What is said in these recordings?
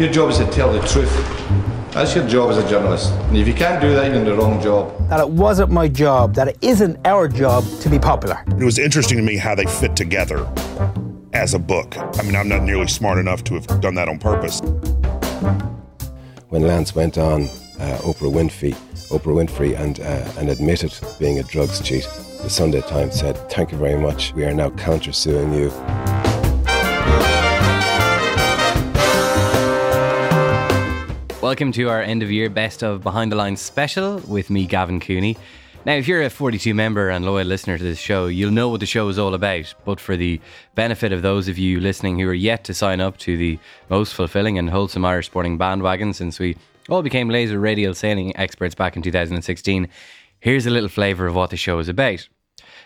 Your job is to tell the truth. That's your job as a journalist. And if you can't do that, you're in the wrong job. That it wasn't my job, that it isn't our job to be popular. It was interesting to me how they fit together as a book. I mean, I'm not nearly smart enough to have done that on purpose. When Lance went on uh, Oprah Winfrey, Oprah Winfrey, and uh, and admitted being a drugs cheat, the Sunday Times said, "Thank you very much. We are now countersuing you." Welcome to our end of year best of behind the lines special with me, Gavin Cooney. Now, if you're a 42 member and loyal listener to this show, you'll know what the show is all about. But for the benefit of those of you listening who are yet to sign up to the most fulfilling and wholesome Irish sporting bandwagon since we all became laser radial sailing experts back in 2016, here's a little flavour of what the show is about.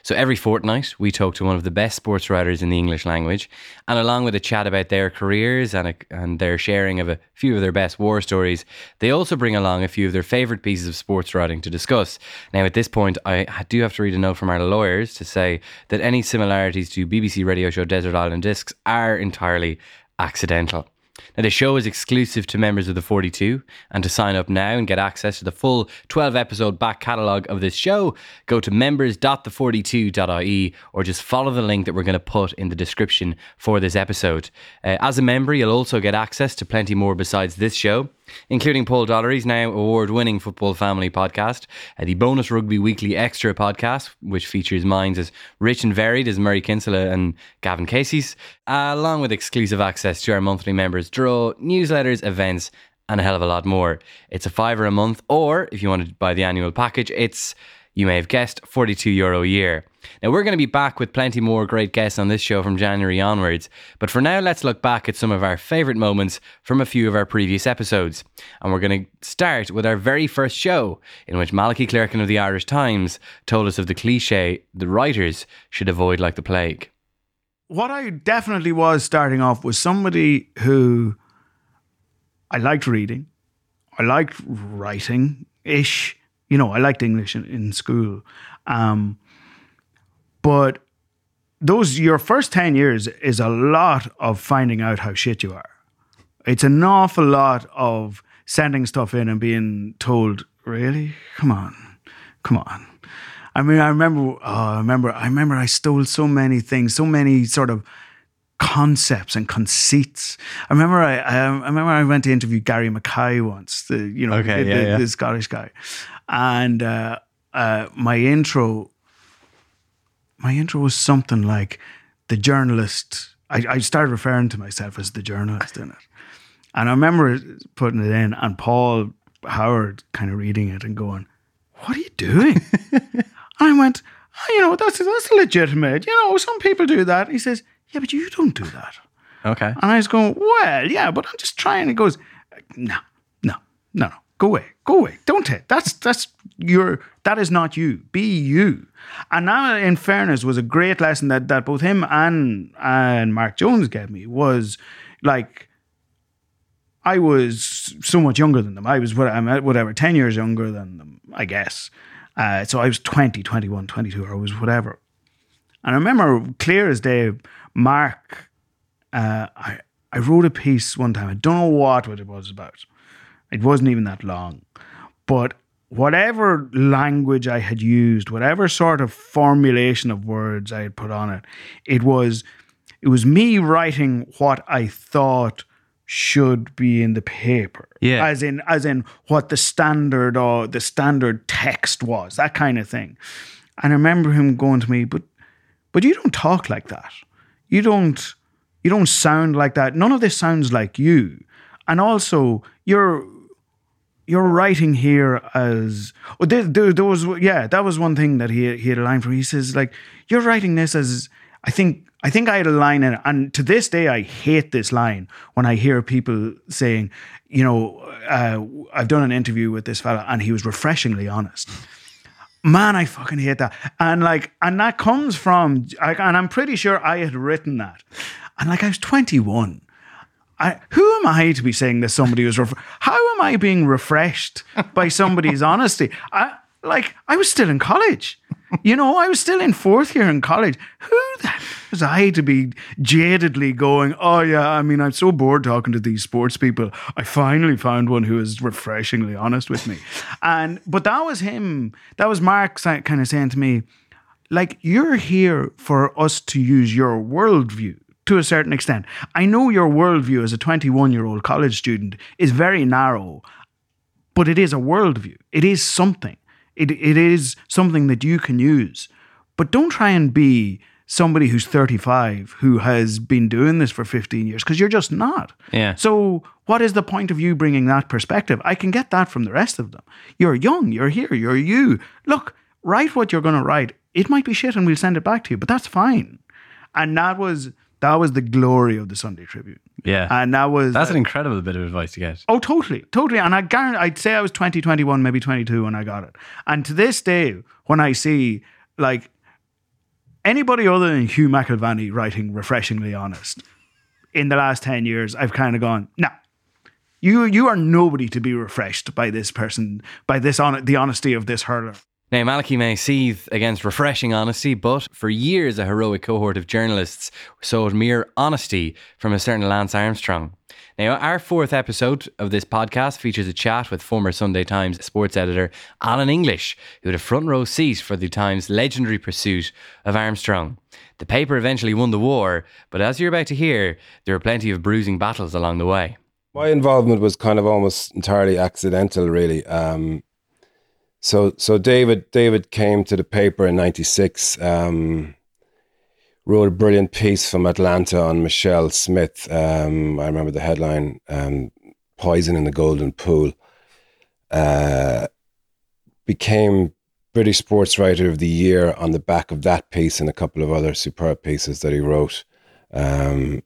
So every fortnight, we talk to one of the best sports writers in the English language, and along with a chat about their careers and, a, and their sharing of a few of their best war stories, they also bring along a few of their favourite pieces of sports writing to discuss. Now, at this point, I do have to read a note from our lawyers to say that any similarities to BBC radio show Desert Island Discs are entirely accidental. Now, the show is exclusive to members of the 42, and to sign up now and get access to the full 12 episode back catalogue of this show, go to members.the42.ie or just follow the link that we're going to put in the description for this episode. Uh, as a member, you'll also get access to plenty more besides this show including Paul Dollery's now award winning Football Family podcast, uh, the Bonus Rugby Weekly Extra podcast, which features minds as rich and varied as Murray Kinsella and Gavin Casey's, uh, along with exclusive access to our monthly members' draw, newsletters, events, and a hell of a lot more. It's a fiver a month, or if you want to buy the annual package, it's you may have guessed, 42 euro a year. Now, we're going to be back with plenty more great guests on this show from January onwards, but for now, let's look back at some of our favourite moments from a few of our previous episodes. And we're going to start with our very first show, in which Malachy Clerkin of the Irish Times told us of the cliche the writers should avoid like the plague. What I definitely was starting off was somebody who I liked reading, I liked writing ish you know, I liked English in, in school. Um, but those your first 10 years is a lot of finding out how shit you are. It's an awful lot of sending stuff in and being told, really? Come on. Come on. I mean, I remember, oh, I remember, I remember I stole so many things, so many sort of concepts and conceits. I remember I, I, I remember I went to interview Gary Mackay once, the you know okay, the, yeah, the, yeah. the Scottish guy, and uh, uh, my intro, my intro was something like the journalist. I, I started referring to myself as the journalist in it, and I remember putting it in, and Paul Howard kind of reading it and going, "What are you doing?" and I went, oh, "You know, that's that's legitimate. You know, some people do that." He says, "Yeah, but you don't do that." Okay. And I was going, well, yeah, but I'm just trying. It goes, no, no, no, no. Go away. Go away. Don't hit. That's that's your that is not you. Be you. And now in fairness was a great lesson that that both him and and Mark Jones gave me was like I was so much younger than them. I was what I'm whatever 10 years younger than them, I guess. Uh, so I was 20, 21, 22 or I was whatever. And I remember clear as day Mark uh, I I wrote a piece one time. I don't know what, what it was about. It wasn't even that long. But whatever language I had used, whatever sort of formulation of words I had put on it, it was it was me writing what I thought should be in the paper. Yeah. As in as in what the standard or the standard text was, that kind of thing. And I remember him going to me, but but you don't talk like that. You don't you don't sound like that. None of this sounds like you. And also, you're you're writing here as oh, there, there, there was yeah that was one thing that he he had a line for. He says like you're writing this as I think I think I had a line in it, and to this day I hate this line when I hear people saying, you know, uh, I've done an interview with this fella and he was refreshingly honest. Man, I fucking hate that. And like, and that comes from, and I'm pretty sure I had written that. And like, I was 21. I, who am I to be saying this? somebody was, ref- how am I being refreshed by somebody's honesty? I, like, I was still in college. You know, I was still in fourth year in college. Who the, was I to be jadedly going, oh, yeah, I mean, I'm so bored talking to these sports people. I finally found one who is refreshingly honest with me. And, but that was him, that was Mark kind of saying to me, like, you're here for us to use your worldview to a certain extent. I know your worldview as a 21 year old college student is very narrow, but it is a worldview. It is something. It, it is something that you can use. But don't try and be somebody who's 35 who has been doing this for 15 years because you're just not. Yeah. So, what is the point of you bringing that perspective? I can get that from the rest of them. You're young, you're here, you're you. Look, write what you're going to write. It might be shit and we'll send it back to you, but that's fine. And that was that was the glory of the Sunday Tribune. Yeah. And that was That's an incredible bit of advice to get. Oh, totally, totally. And I guarantee, I'd say I was 20, 21, maybe 22 when I got it. And to this day, when I see like anybody other than Hugh McIlvanney writing refreshingly honest in the last 10 years, I've kind of gone, no, you, you are nobody to be refreshed by this person, by this on the honesty of this hurler. Now, Malachy may seethe against refreshing honesty, but for years a heroic cohort of journalists sought mere honesty from a certain Lance Armstrong. Now, our fourth episode of this podcast features a chat with former Sunday Times sports editor Alan English, who had a front row seat for the Times' legendary pursuit of Armstrong. The paper eventually won the war, but as you're about to hear, there were plenty of bruising battles along the way. My involvement was kind of almost entirely accidental, really. Um, so so David David came to the paper in '96. Um, wrote a brilliant piece from Atlanta on Michelle Smith. Um, I remember the headline: um, "Poison in the Golden Pool." Uh, became British Sports Writer of the Year on the back of that piece and a couple of other superb pieces that he wrote. Um,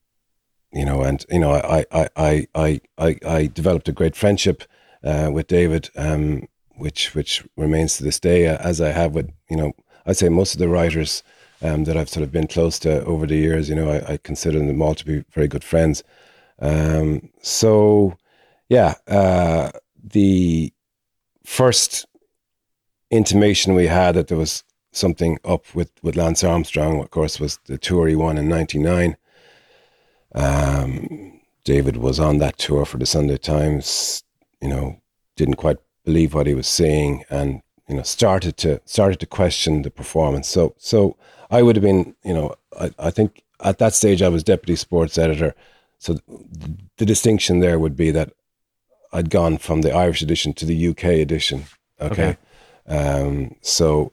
you know, and you know, I I I I I, I developed a great friendship uh, with David. Um, which which remains to this day, uh, as I have with you know, I'd say most of the writers um, that I've sort of been close to over the years. You know, I, I consider them all to be very good friends. Um, so, yeah, uh, the first intimation we had that there was something up with, with Lance Armstrong, of course, was the tour he won in '99. Um, David was on that tour for the Sunday Times. You know, didn't quite believe what he was saying and you know started to started to question the performance. So so i would have been you know i, I think at that stage i was deputy sports editor. So the, the distinction there would be that i'd gone from the irish edition to the uk edition okay, okay. Um, so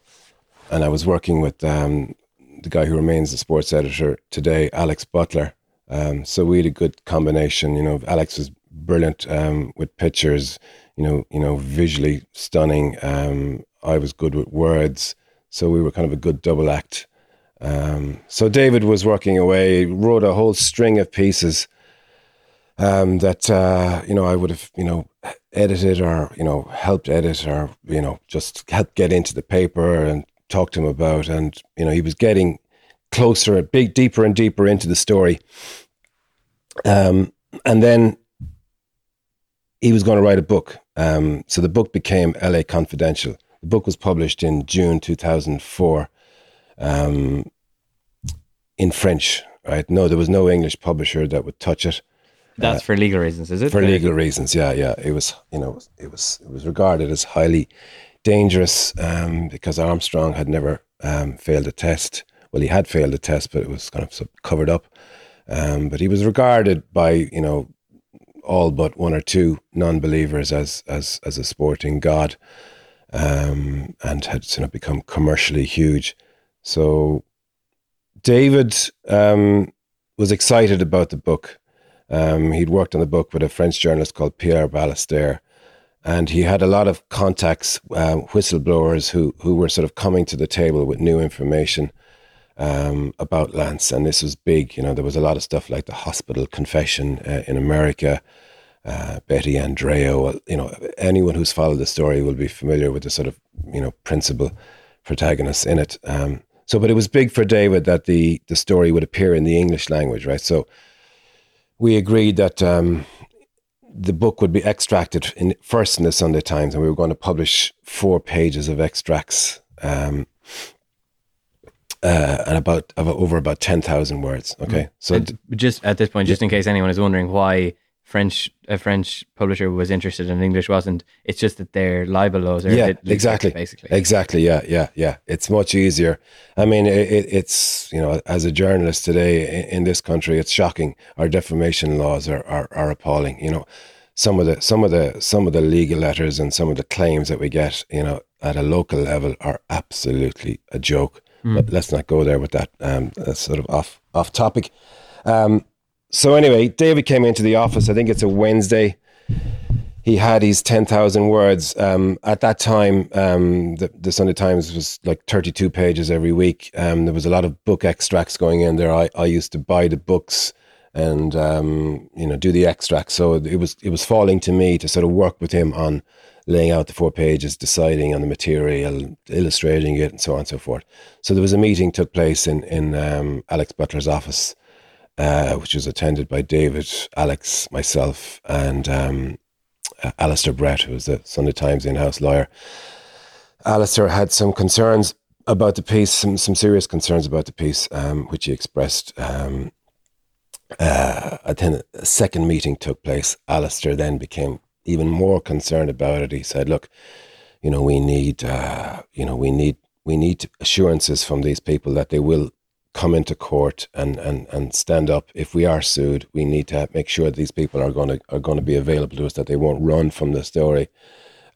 and i was working with um, the guy who remains the sports editor today alex butler. Um, so we had a good combination you know alex was brilliant um, with pictures you know, you know, visually stunning. Um, I was good with words, so we were kind of a good double act. Um, so David was working away, wrote a whole string of pieces um, that uh, you know I would have you know edited or you know helped edit or you know just helped get into the paper and talk to him about, and you know he was getting closer, big, deeper and deeper into the story. Um, and then he was going to write a book. Um, so the book became LA Confidential. The book was published in June 2004 um, in French, right? No, there was no English publisher that would touch it. That's uh, for legal reasons, is it? For legal reasons, yeah, yeah. It was, you know, it was it was regarded as highly dangerous um, because Armstrong had never um, failed a test. Well, he had failed a test, but it was kind of covered up. Um, but he was regarded by you know all but one or two non-believers as as as a sporting god, um, and had sort of become commercially huge. So David um, was excited about the book. Um, he'd worked on the book with a French journalist called Pierre Ballester, and he had a lot of contacts, uh, whistleblowers who who were sort of coming to the table with new information um, about Lance, and this was big. You know, there was a lot of stuff like the hospital confession uh, in America. Uh, Betsy Andreu, you know, anyone who's followed the story will be familiar with the sort of, you know, principal protagonists in it. Um, so, but it was big for David that the the story would appear in the English language, right? So, we agreed that um, the book would be extracted in, first in the Sunday Times, and we were going to publish four pages of extracts. Um, uh, and about, about over about ten thousand words. Okay, so just at this point, just in case anyone is wondering why French a French publisher was interested and English wasn't, it's just that their libel laws are a yeah, bit exactly, basically. exactly. Yeah, yeah, yeah. It's much easier. I mean, it, it, it's you know, as a journalist today in, in this country, it's shocking. Our defamation laws are, are are appalling. You know, some of the some of the some of the legal letters and some of the claims that we get, you know, at a local level are absolutely a joke. But let's not go there with that. Um, that's sort of off off topic. Um, so anyway, David came into the office. I think it's a Wednesday. He had his ten thousand words. Um, at that time, um, the, the Sunday Times was like thirty-two pages every week. Um, there was a lot of book extracts going in there. I, I used to buy the books and um, you know do the extracts. So it was it was falling to me to sort of work with him on laying out the four pages, deciding on the material, illustrating it, and so on and so forth. So there was a meeting took place in in um, Alex Butler's office, uh, which was attended by David, Alex, myself, and um, uh, Alastair Brett, who was the Sunday Times in-house lawyer. Alastair had some concerns about the piece, some some serious concerns about the piece, um, which he expressed. Um, uh, then a second meeting took place. Alastair then became even more concerned about it. He said, "Look, you know, we need, uh, you know, we need, we need assurances from these people that they will come into court and and and stand up if we are sued. We need to make sure these people are going to are going to be available to us, that they won't run from the story."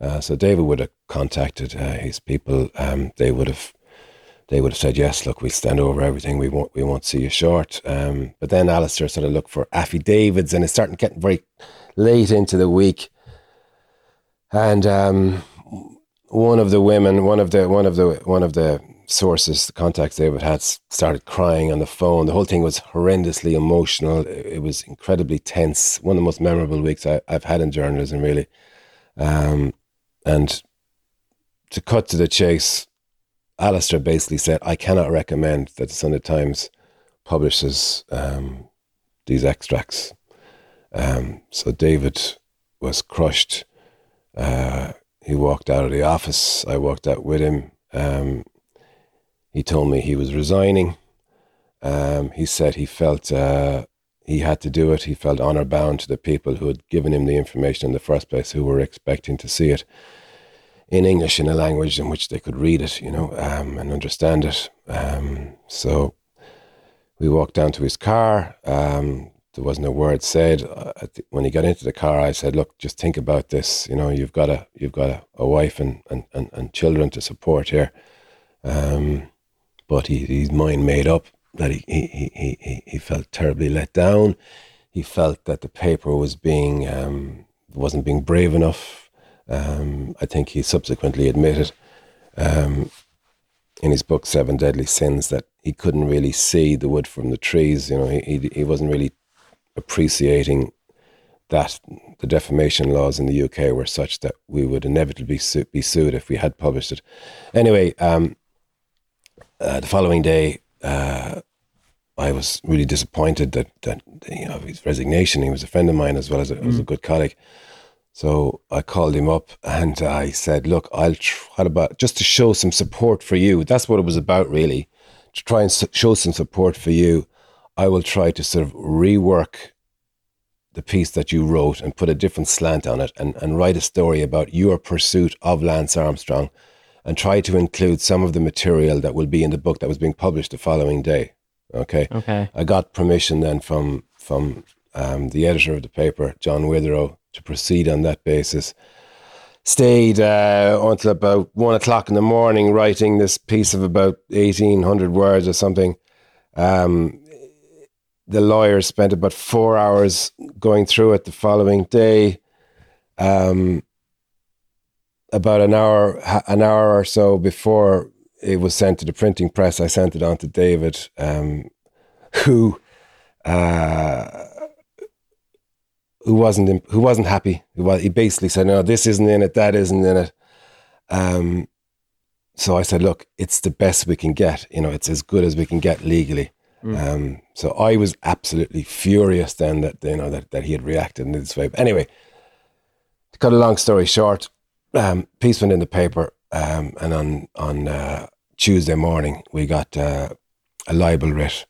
Uh, so David would have contacted uh, his people. Um, they would have they would have said, yes, look, we stand over everything. We won't, we won't see you short. Um, but then Alastair sort of looked for affidavits and it's starting getting very late into the week. And um, one of the women, one of the, one of the, one of the sources, the contacts David had started crying on the phone. The whole thing was horrendously emotional. It, it was incredibly tense. One of the most memorable weeks I, have had in journalism, really. Um, and to cut to the chase, Alastair basically said, I cannot recommend that the Sunday Times publishes um, these extracts. Um, so David was crushed. Uh, he walked out of the office. I walked out with him. Um, he told me he was resigning. Um, he said he felt uh, he had to do it. He felt honor bound to the people who had given him the information in the first place, who were expecting to see it in English in a language in which they could read it, you know, um, and understand it. Um, so we walked down to his car. Um, there wasn't a word said. When he got into the car, I said, "Look, just think about this. You know, you've got a you've got a, a wife and, and, and, and children to support here." Um, but he, his mind made up that he, he, he, he, he felt terribly let down. He felt that the paper was being um, wasn't being brave enough. Um, I think he subsequently admitted um, in his book Seven Deadly Sins that he couldn't really see the wood from the trees. You know, he he, he wasn't really appreciating that the defamation laws in the UK were such that we would inevitably su- be sued if we had published it. Anyway, um, uh, the following day, uh, I was really disappointed that that you know his resignation. He was a friend of mine as well as a, mm. as a good colleague. So I called him up and I said, "Look, I'll try about just to show some support for you. That's what it was about, really, to try and show some support for you. I will try to sort of rework the piece that you wrote and put a different slant on it, and and write a story about your pursuit of Lance Armstrong." and try to include some of the material that will be in the book that was being published the following day. Okay. Okay. I got permission then from from um, the editor of the paper, John Witherow, to proceed on that basis. Stayed uh, until about one o'clock in the morning writing this piece of about eighteen hundred words or something. Um, the lawyer spent about four hours going through it the following day. Um, about an hour an hour or so before it was sent to the printing press, I sent it on to David, um, who uh, who wasn't who wasn't happy. He basically said, "No, this isn't in it. That isn't in it." Um, so I said, "Look, it's the best we can get. You know, it's as good as we can get legally." Mm. Um, so I was absolutely furious then that you know that, that he had reacted in this way. But anyway, to cut a long story short, um, piece went in the paper, um, and on on uh, Tuesday morning, we got uh, a libel writ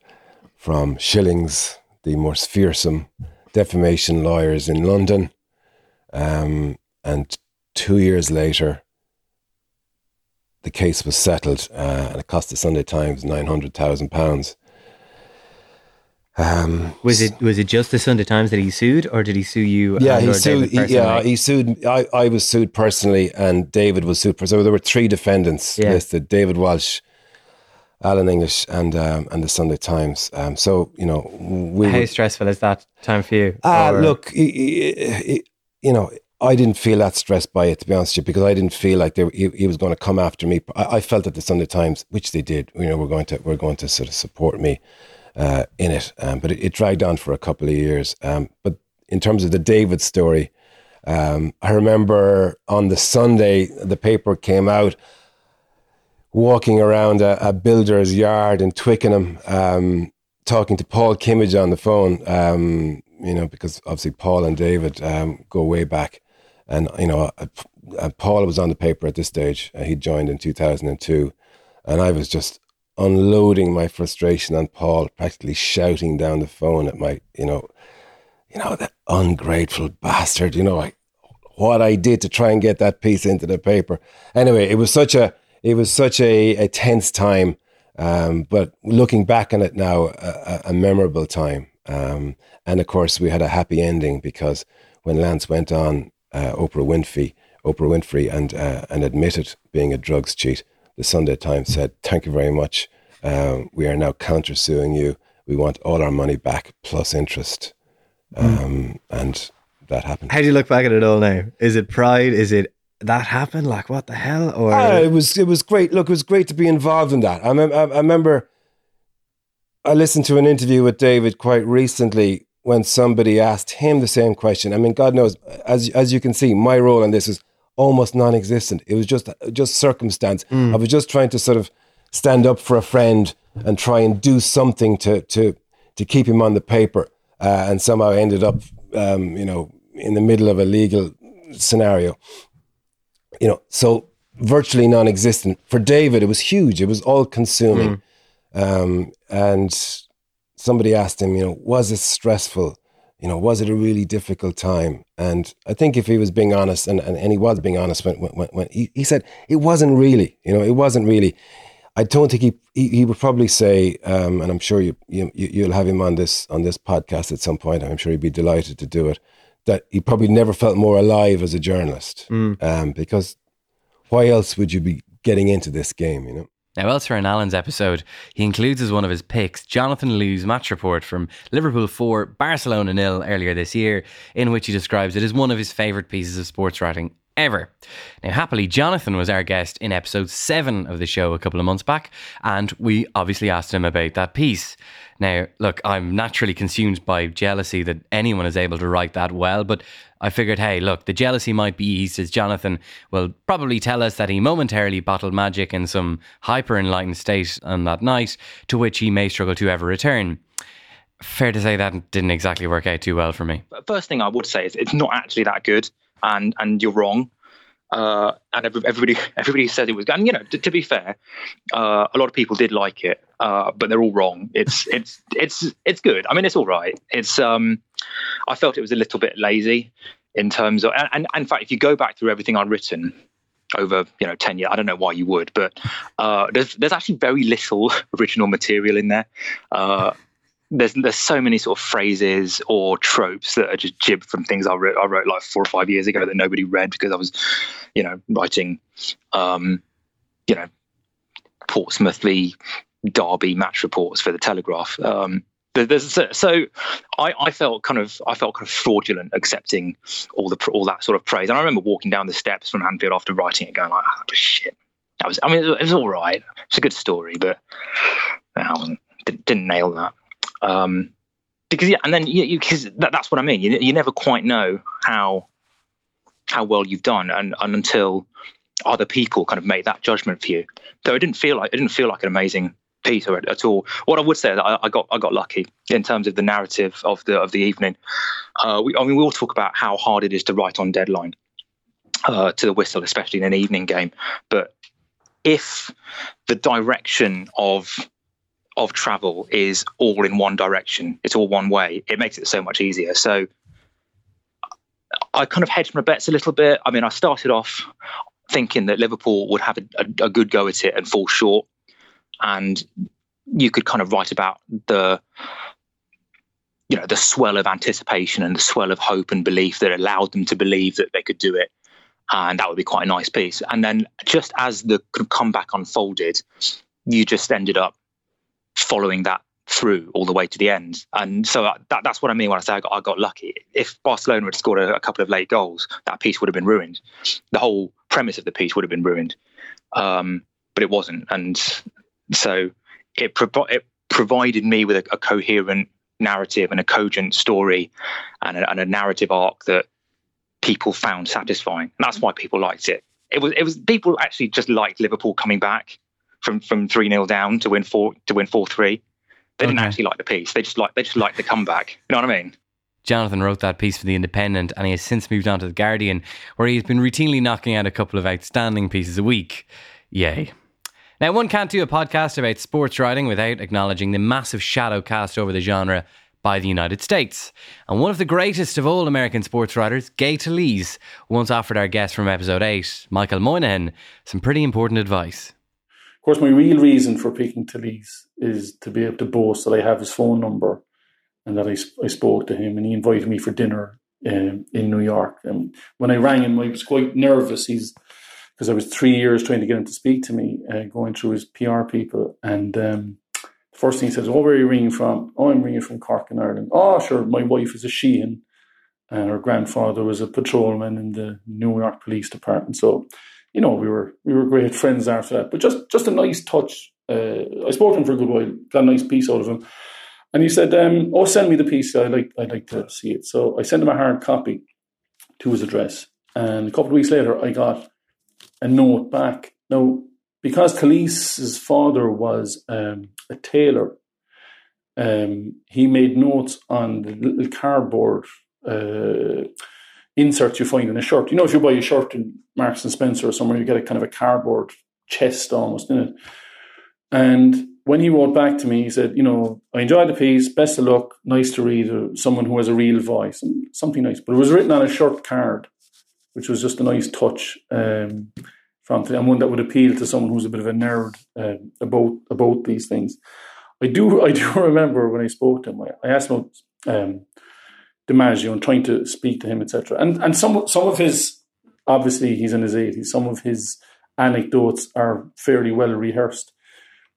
from Schillings, the most fearsome defamation lawyers in London. Um, and two years later, the case was settled uh, and it cost the Sunday Times £900,000. Um, Was it was it just the Sunday Times that he sued, or did he sue you? yeah, he sued. He- yeah, he sued. I, I was sued personally, and David was sued. So there were three defendants Yeah. listed: David Walsh, Alan English, and um, and the Sunday Times. Um, so you know, we How were, stressful is that time for you? Ah, Or- look, you know, I didn't feel that stressed by it, to be honest with you, because I didn't feel like they, were- he, he was going to come after me. I, I felt that the Sunday Times, which they did, you know, were going to were going to sort of support me uh, in it. Um, but it, it dragged on for a couple of years. Um, but in terms of the David story, um, I remember on the Sunday the paper came out walking around a, a builder's yard in Twickenham, um, talking to Paul Kimmage on the phone. Um, you know, because obviously Paul and David um, go way back, and you know, uh, uh, Paul was on the paper at this stage. Uh, he joined in two thousand and two, and I was just unloading my frustration on Paul, practically shouting down the phone at my, you know, you know, that ungrateful bastard. You know, what I did to try and get that piece into the paper. Anyway, it was such a it was such a, a tense time, um, but looking back on it now, a, a a memorable time. Um, and of course, we had a happy ending because when Lance went on uh, Oprah Winfrey, Oprah Winfrey, and uh, and admitted being a drugs cheat, the Sunday Times said, "Thank you very much. Um, we are now countersuing you. We want all our money back plus interest." Um, And that happened. How do you look back at it all now? Is it pride? Is it that happened? Like what the hell? Or Ah, it was it was great. Look, it was great to be involved in that. I, mem- I, I remember I listened to an interview with David quite recently when somebody asked him the same question. I mean, God knows, as as you can see, my role in this is almost non-existent. It was just just circumstance. I was just trying to sort of stand up for a friend and try and do something to to to keep him on the paper, uh, and somehow ended up, um, you know, in the middle of a legal scenario you know, so virtually non-existent. For David, it was huge. It was all-consuming. Um, and somebody asked him, you know, was it stressful? You know, was it a really difficult time? And I think if he was being honest, and, and, and he was being honest when, when, when he, he said it wasn't really, you know, it wasn't really. I don't think he he, he would probably say, um, and I'm sure you, you you- you'll have him on this on this podcast at some point. I'm sure he'd be delighted to do it. That he probably never felt more alive as a journalist, um, because why else would you be getting into this game? You know. Now, elsewhere in Alan's episode, he includes as one of his picks Jonathan Liew's match report from Liverpool 4, Barcelona nil earlier this year, in which he describes it as one of his favourite pieces of sports writing ever. Now, happily, Jonathan was our guest in episode 7 of the show a couple of months back, and we obviously asked him about that piece. Now, look, I'm naturally consumed by jealousy that anyone is able to write that well, but I figured, hey, look, the jealousy might be eased as Jonathan will probably tell us that he momentarily battled magic in some hyper enlightened state on that night, to which he may struggle to ever return. Fair to say that didn't exactly work out too well for me. first thing I would say is it's not actually that good, and and you're wrong. Uh, and everybody everybody says it was. And you know, to, to be fair, uh, a lot of people did like it, uh, but they're all wrong. It's it's it's it's good. I mean, it's all right. It's um, I felt it was a little bit lazy in terms of, and, and in fact, if you go back through everything I've written over you know 10 years i don't know why you would but uh there's there's actually very little original material in there uh there's there's so many sort of phrases or tropes that are just jibbed from things I wrote I wrote like four or five years ago that nobody read because I was, you know, writing, um, you know, Portsmouth v Derby match reports for the Telegraph. Um, there- there's so, so I, I felt kind of I felt kind of fraudulent accepting all the all that sort of praise. And I remember walking down the steps from Anfield after writing it, going like, oh, shit. That was I mean it was, it was all right. It's a good story, but I didn't, didn't nail that um, because yeah, and then you, because that, that's what I mean. You, you never quite know how how well you've done, and, and until other people kind of make that judgment for you. So it didn't feel like it didn't feel like an amazing piece at all. What I would say is that I, I got I got lucky in terms of the narrative of the of the evening. Uh, we, I mean, we all talk about how hard it is to write on deadline uh, to the whistle, especially in an evening game, but if the direction of of travel is all in one direction, it's all one way, it makes it so much easier. So I kind of hedged my bets a little bit. I mean, I started off thinking that Liverpool would have a, a, a good go at it and fall short, and you could kind of write about the you know the swell of anticipation and the swell of hope and belief that allowed them to believe that they could do it. And that would be quite a nice piece. And then just as the comeback unfolded you just ended up following that through all the way to the end. And so that, that's what i mean when i say i got, I got lucky. If barcelona had scored a, a, couple of late goals that piece would have been ruined. The whole premise of the piece would have been ruined. Um, but it wasn't. And so it, pro- it provided me with a, a coherent narrative and a cogent story and a, and a narrative arc that people found satisfying. And that's why people liked it. It was it was people actually just liked Liverpool coming back from from three 0 down to win four to win four three. They didn't actually like the piece. They just like they just liked the comeback. You know what I mean? Jonathan wrote that piece for The Independent and he has since moved on to The Guardian, where he's been routinely knocking out a couple of outstanding pieces a week. Yay. Now, one can't do a podcast about sports writing without acknowledging the massive shadow cast over the genre by the United States. And one of the greatest of all American sports writers, Gay Talese, once offered our guest from episode 8, Michael Moynihan, some pretty important advice. Of course, my real reason for picking Talese is to be able to boast that I have his phone number and that I, I spoke to him and he invited me for dinner um, in New York. And when I rang him, I was quite nervous. He's because I was three years trying to get him to speak to me, uh, going through his PR people. And um, the first thing he says, "Oh, where are you ringing from? Oh, I'm ringing from Cork in Ireland. Oh, sure, my wife is a Sheehan, and her grandfather was a patrolman in the New York Police Department. So, you know, we were we were great friends after that. But just just a nice touch. Uh, I spoke to him for a good while, got a nice piece out of him." And he said, um, "Oh, send me the piece. I like I'd like to see it." So I sent him a hard copy to his address, and a couple of weeks later, I got a note back. Now, because Talese's father was um, a tailor, um, he made notes on the little cardboard uh, inserts you find in a shirt. You know, if you buy a shirt in Marks and Spencer or somewhere, you get a kind of a cardboard chest almost in it. And when he wrote back to me, he said, "You know, I enjoyed the piece. Best of luck. Nice to read. Uh, someone who has a real voice, something nice." But it was written on a shirt card, which was just a nice touch um, from and one that would appeal to someone who's a bit of a nerd uh, about about these things. I do I do remember when I spoke to him, I, asked him um, DiMaggio and trying to speak to him, etc. And and some some of his obviously he's in his eighties. Some of his anecdotes are fairly well rehearsed.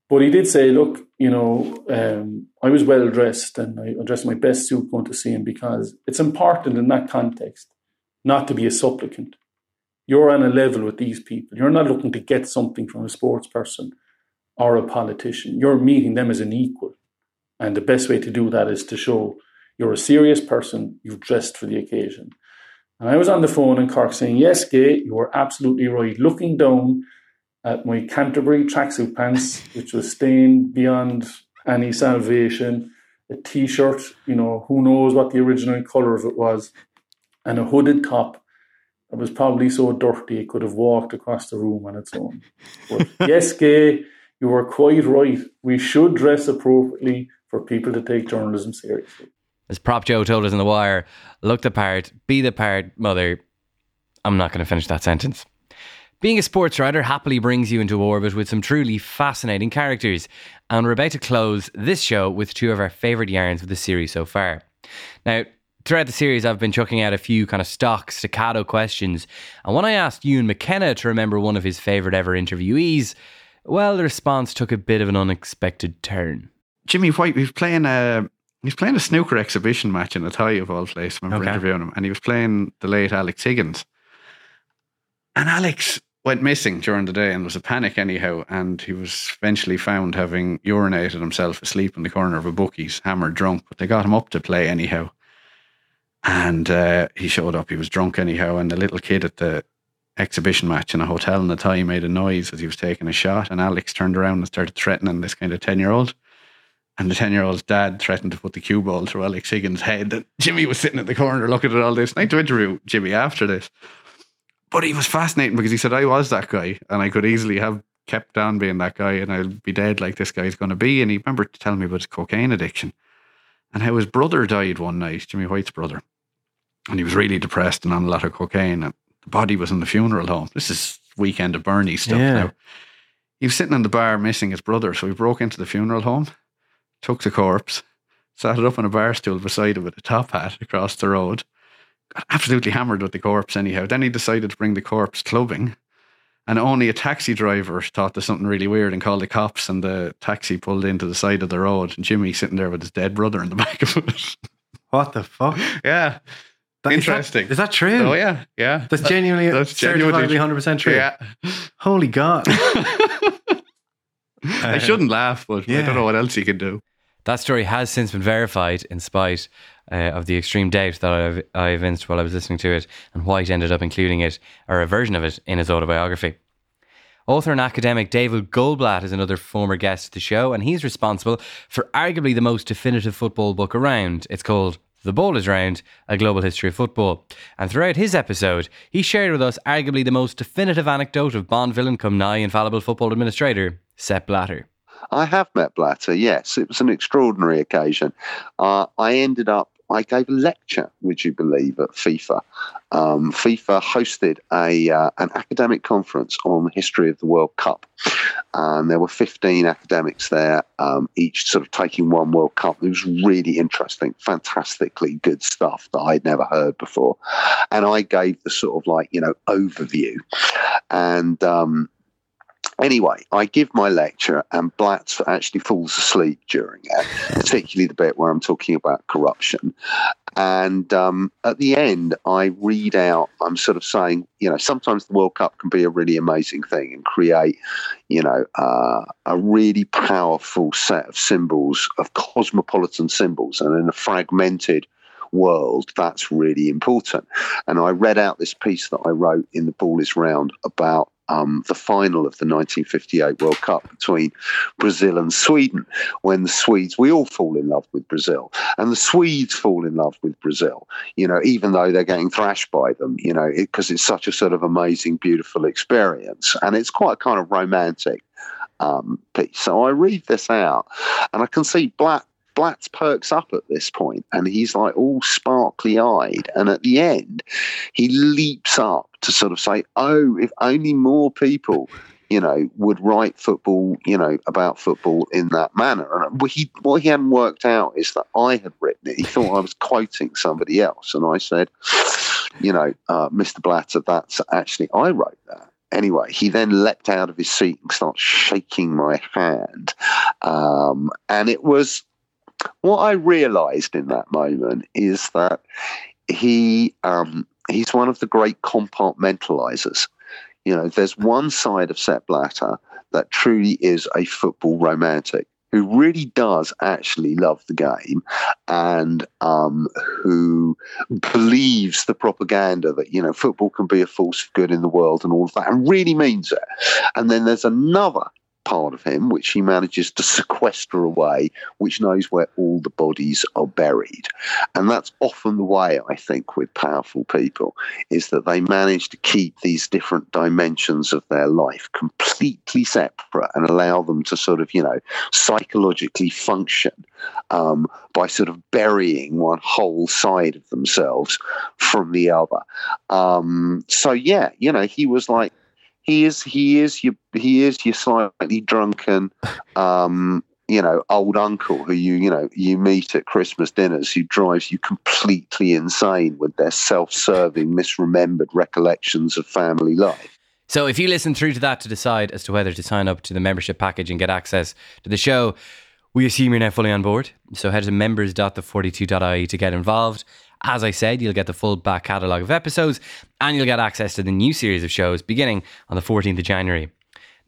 But he did say, look, you know, um, I was well dressed and I dressed my best suit going to see him because it's important in that context not to be a supplicant. You're on a level with these people. You're not looking to get something from a sports person or a politician. You're meeting them as an equal. And the best way to do that is to show you're a serious person, you've dressed for the occasion. And I was on the phone in Cork saying, Yes, Gay, you were absolutely right. Looking down at my Canterbury tracksuit pants, which was stained beyond any salvation, a t shirt, you know, who knows what the original colour of it was, and a hooded top that was probably so dirty it could have walked across the room on its own. But yes, Gay, you were quite right. We should dress appropriately for people to take journalism seriously. As Prop Joe told us in The Wire, look the part, be the part, mother. I'm not going to finish that sentence. Being a sports writer happily brings you into orbit with some truly fascinating characters, and we're about to close this show with two of our favourite yarns of the series so far. Now, throughout the series, I've been chucking out a few kind of stock staccato questions. And when I asked Ewan MacKenna to remember one of his favourite ever interviewees, well, the response took a bit of an unexpected turn. Jimmy White, was playing a he was playing a snooker exhibition match in Athy of all places. I remember okay. interviewing him, and he was playing the late Alex Higgins. And Alex went missing during the day, and there was a panic anyhow. And he was eventually found having urinated himself asleep in the corner of a bookie's, hammered drunk. But they got him up to play anyhow. And uh, he showed up. He was drunk anyhow. And the little kid at the exhibition match in a hotel in the made a noise as he was taking a shot. And Alex turned around and started threatening this kind of 10 year old. And the 10 year old's dad threatened to put the cue ball through Alex Higgins' head. And Jimmy was sitting in the corner looking at all this. And I had to interview Jimmy after this. But he was fascinating because he said, I was that guy and I could easily have kept on being that guy, and I'll be dead like this guy's going to be. And he remembered telling me about his cocaine addiction and how his brother died one night, Jimmy White's brother, and he was really depressed and on a lot of cocaine. And the body was in the funeral home. This is weekend of Bernie stuff Yeah. now. He was sitting in the bar missing his brother, so he broke into the funeral home, took the corpse, sat it up on a bar stool beside it with a top hat across the road. Got absolutely hammered with the corpse anyhow. Then he decided to bring the corpse clubbing. And only a taxi driver thought there's something really weird and called the cops, and the taxi pulled into the side of the road. And Jimmy sitting there with his dead brother in the back of it. What the fuck? yeah. That- is that- Interesting. Is that true? Oh, yeah. Yeah. That's genuinely, That's genuinely 100% true. Yeah. Holy God. I shouldn't laugh, but I don't know what else you can do. That story has since been verified in spite uh, of the extreme doubt that I evinced while I was listening to it, and White ended up including it, or a version of it, in his autobiography. Author and academic David Goldblatt is another former guest of the show, and he's responsible for arguably the most definitive football book around. It's called The Ball is Round, A Global History of Football. And throughout his episode, he shared with us arguably the most definitive anecdote of Bond villain come nigh infallible football administrator, Sepp Blatter. I have met Blatter, yes. It was an extraordinary occasion. Uh, I ended up, I gave a lecture, would you believe, at FIFA. Um, FIFA hosted a uh, an academic conference on the history of the World Cup. And there were 15 academics there, um, each sort of taking one World Cup. It was really interesting, fantastically good stuff that I'd never heard before. And I gave the sort of like, you know, overview. And um, Anyway, I give my lecture, and Blatter actually falls asleep during it, particularly the bit where I'm talking about corruption. And um, at the end, I read out, I'm sort of saying, you know, sometimes the World Cup can be a really amazing thing and create, you know, uh, a really powerful set of symbols, of cosmopolitan symbols. And in a fragmented world, that's really important. And I read out this piece that I wrote in The Ball is Round about um, the final of the 1958 World Cup between Brazil and Sweden, when the Swedes, we all fall in love with Brazil, and the Swedes fall in love with Brazil, you know, even though they're getting thrashed by them, you know, because it's such a sort of amazing, beautiful experience. And it's quite a kind of romantic um, piece. So I read this out, and I can see Black. Blatter perks up at this point and he's like all sparkly eyed. And at the end, he leaps up to sort of say, Oh, if only more people, you know, would write football, you know, about football in that manner. And what he, what he hadn't worked out is that I had written it. He thought I was quoting somebody else. And I said, You know, uh, Mr. Blatter, that's actually, I wrote that. Anyway, he then leapt out of his seat and started shaking my hand. Um, and it was what I realized in that moment is that he um, he's one of the great compartmentalizers. You know, there's one side of Sepp Blatter that truly is a football romantic who really does actually love the game and um, who believes the propaganda that, you know, football can be a force for good in the world and all of that and really means it. And then there's another part of him which he manages to sequester away, which knows where all the bodies are buried. And that's often the way, I think, with powerful people, is that they manage to keep these different dimensions of their life completely separate and allow them to sort of, you know, psychologically function um, by sort of burying one whole side of themselves from the other. Um, so, yeah, you know, he was like, he is he is your he is your slightly drunken um you know old uncle who you you know you meet at christmas dinners who drives you completely insane with their self-serving misremembered recollections of family life So if you listen through to that to decide as to whether to sign up to the membership package and get access to the show, we assume you're now fully on board. So head to members.the42.ie to get involved. As I said, you'll get the full back catalogue of episodes and you'll get access to the new series of shows beginning on the 14th of January.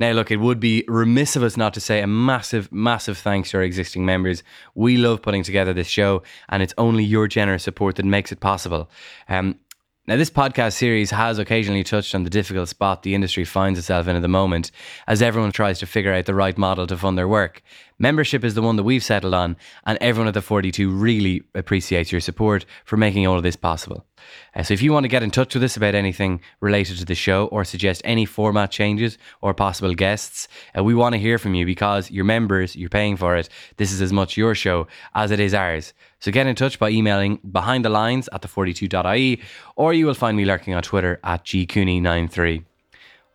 Now, look, it would be remiss of us not to say a massive, massive thanks to our existing members. We love putting together this show, and it's only your generous support that makes it possible. Um, now, this podcast series has occasionally touched on the difficult spot the industry finds itself in at the moment as everyone tries to figure out the right model to fund their work. Membership is the one that we've settled on, and everyone at the 42 really appreciates your support for making all of this possible. Uh, so if you want to get in touch with us about anything related to the show or suggest any format changes or possible guests, uh, we want to hear from you because you're members, you're paying for it. This is as much your show as it is ours. So get in touch by emailing behind the lines at the42.ie or you will find me lurking on Twitter at gcooney93.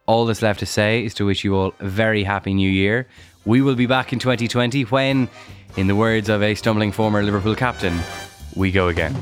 All that's left to say is to wish you all a very happy new year. We will be back in 2020 when, in the words of a stumbling former Liverpool captain, we go again.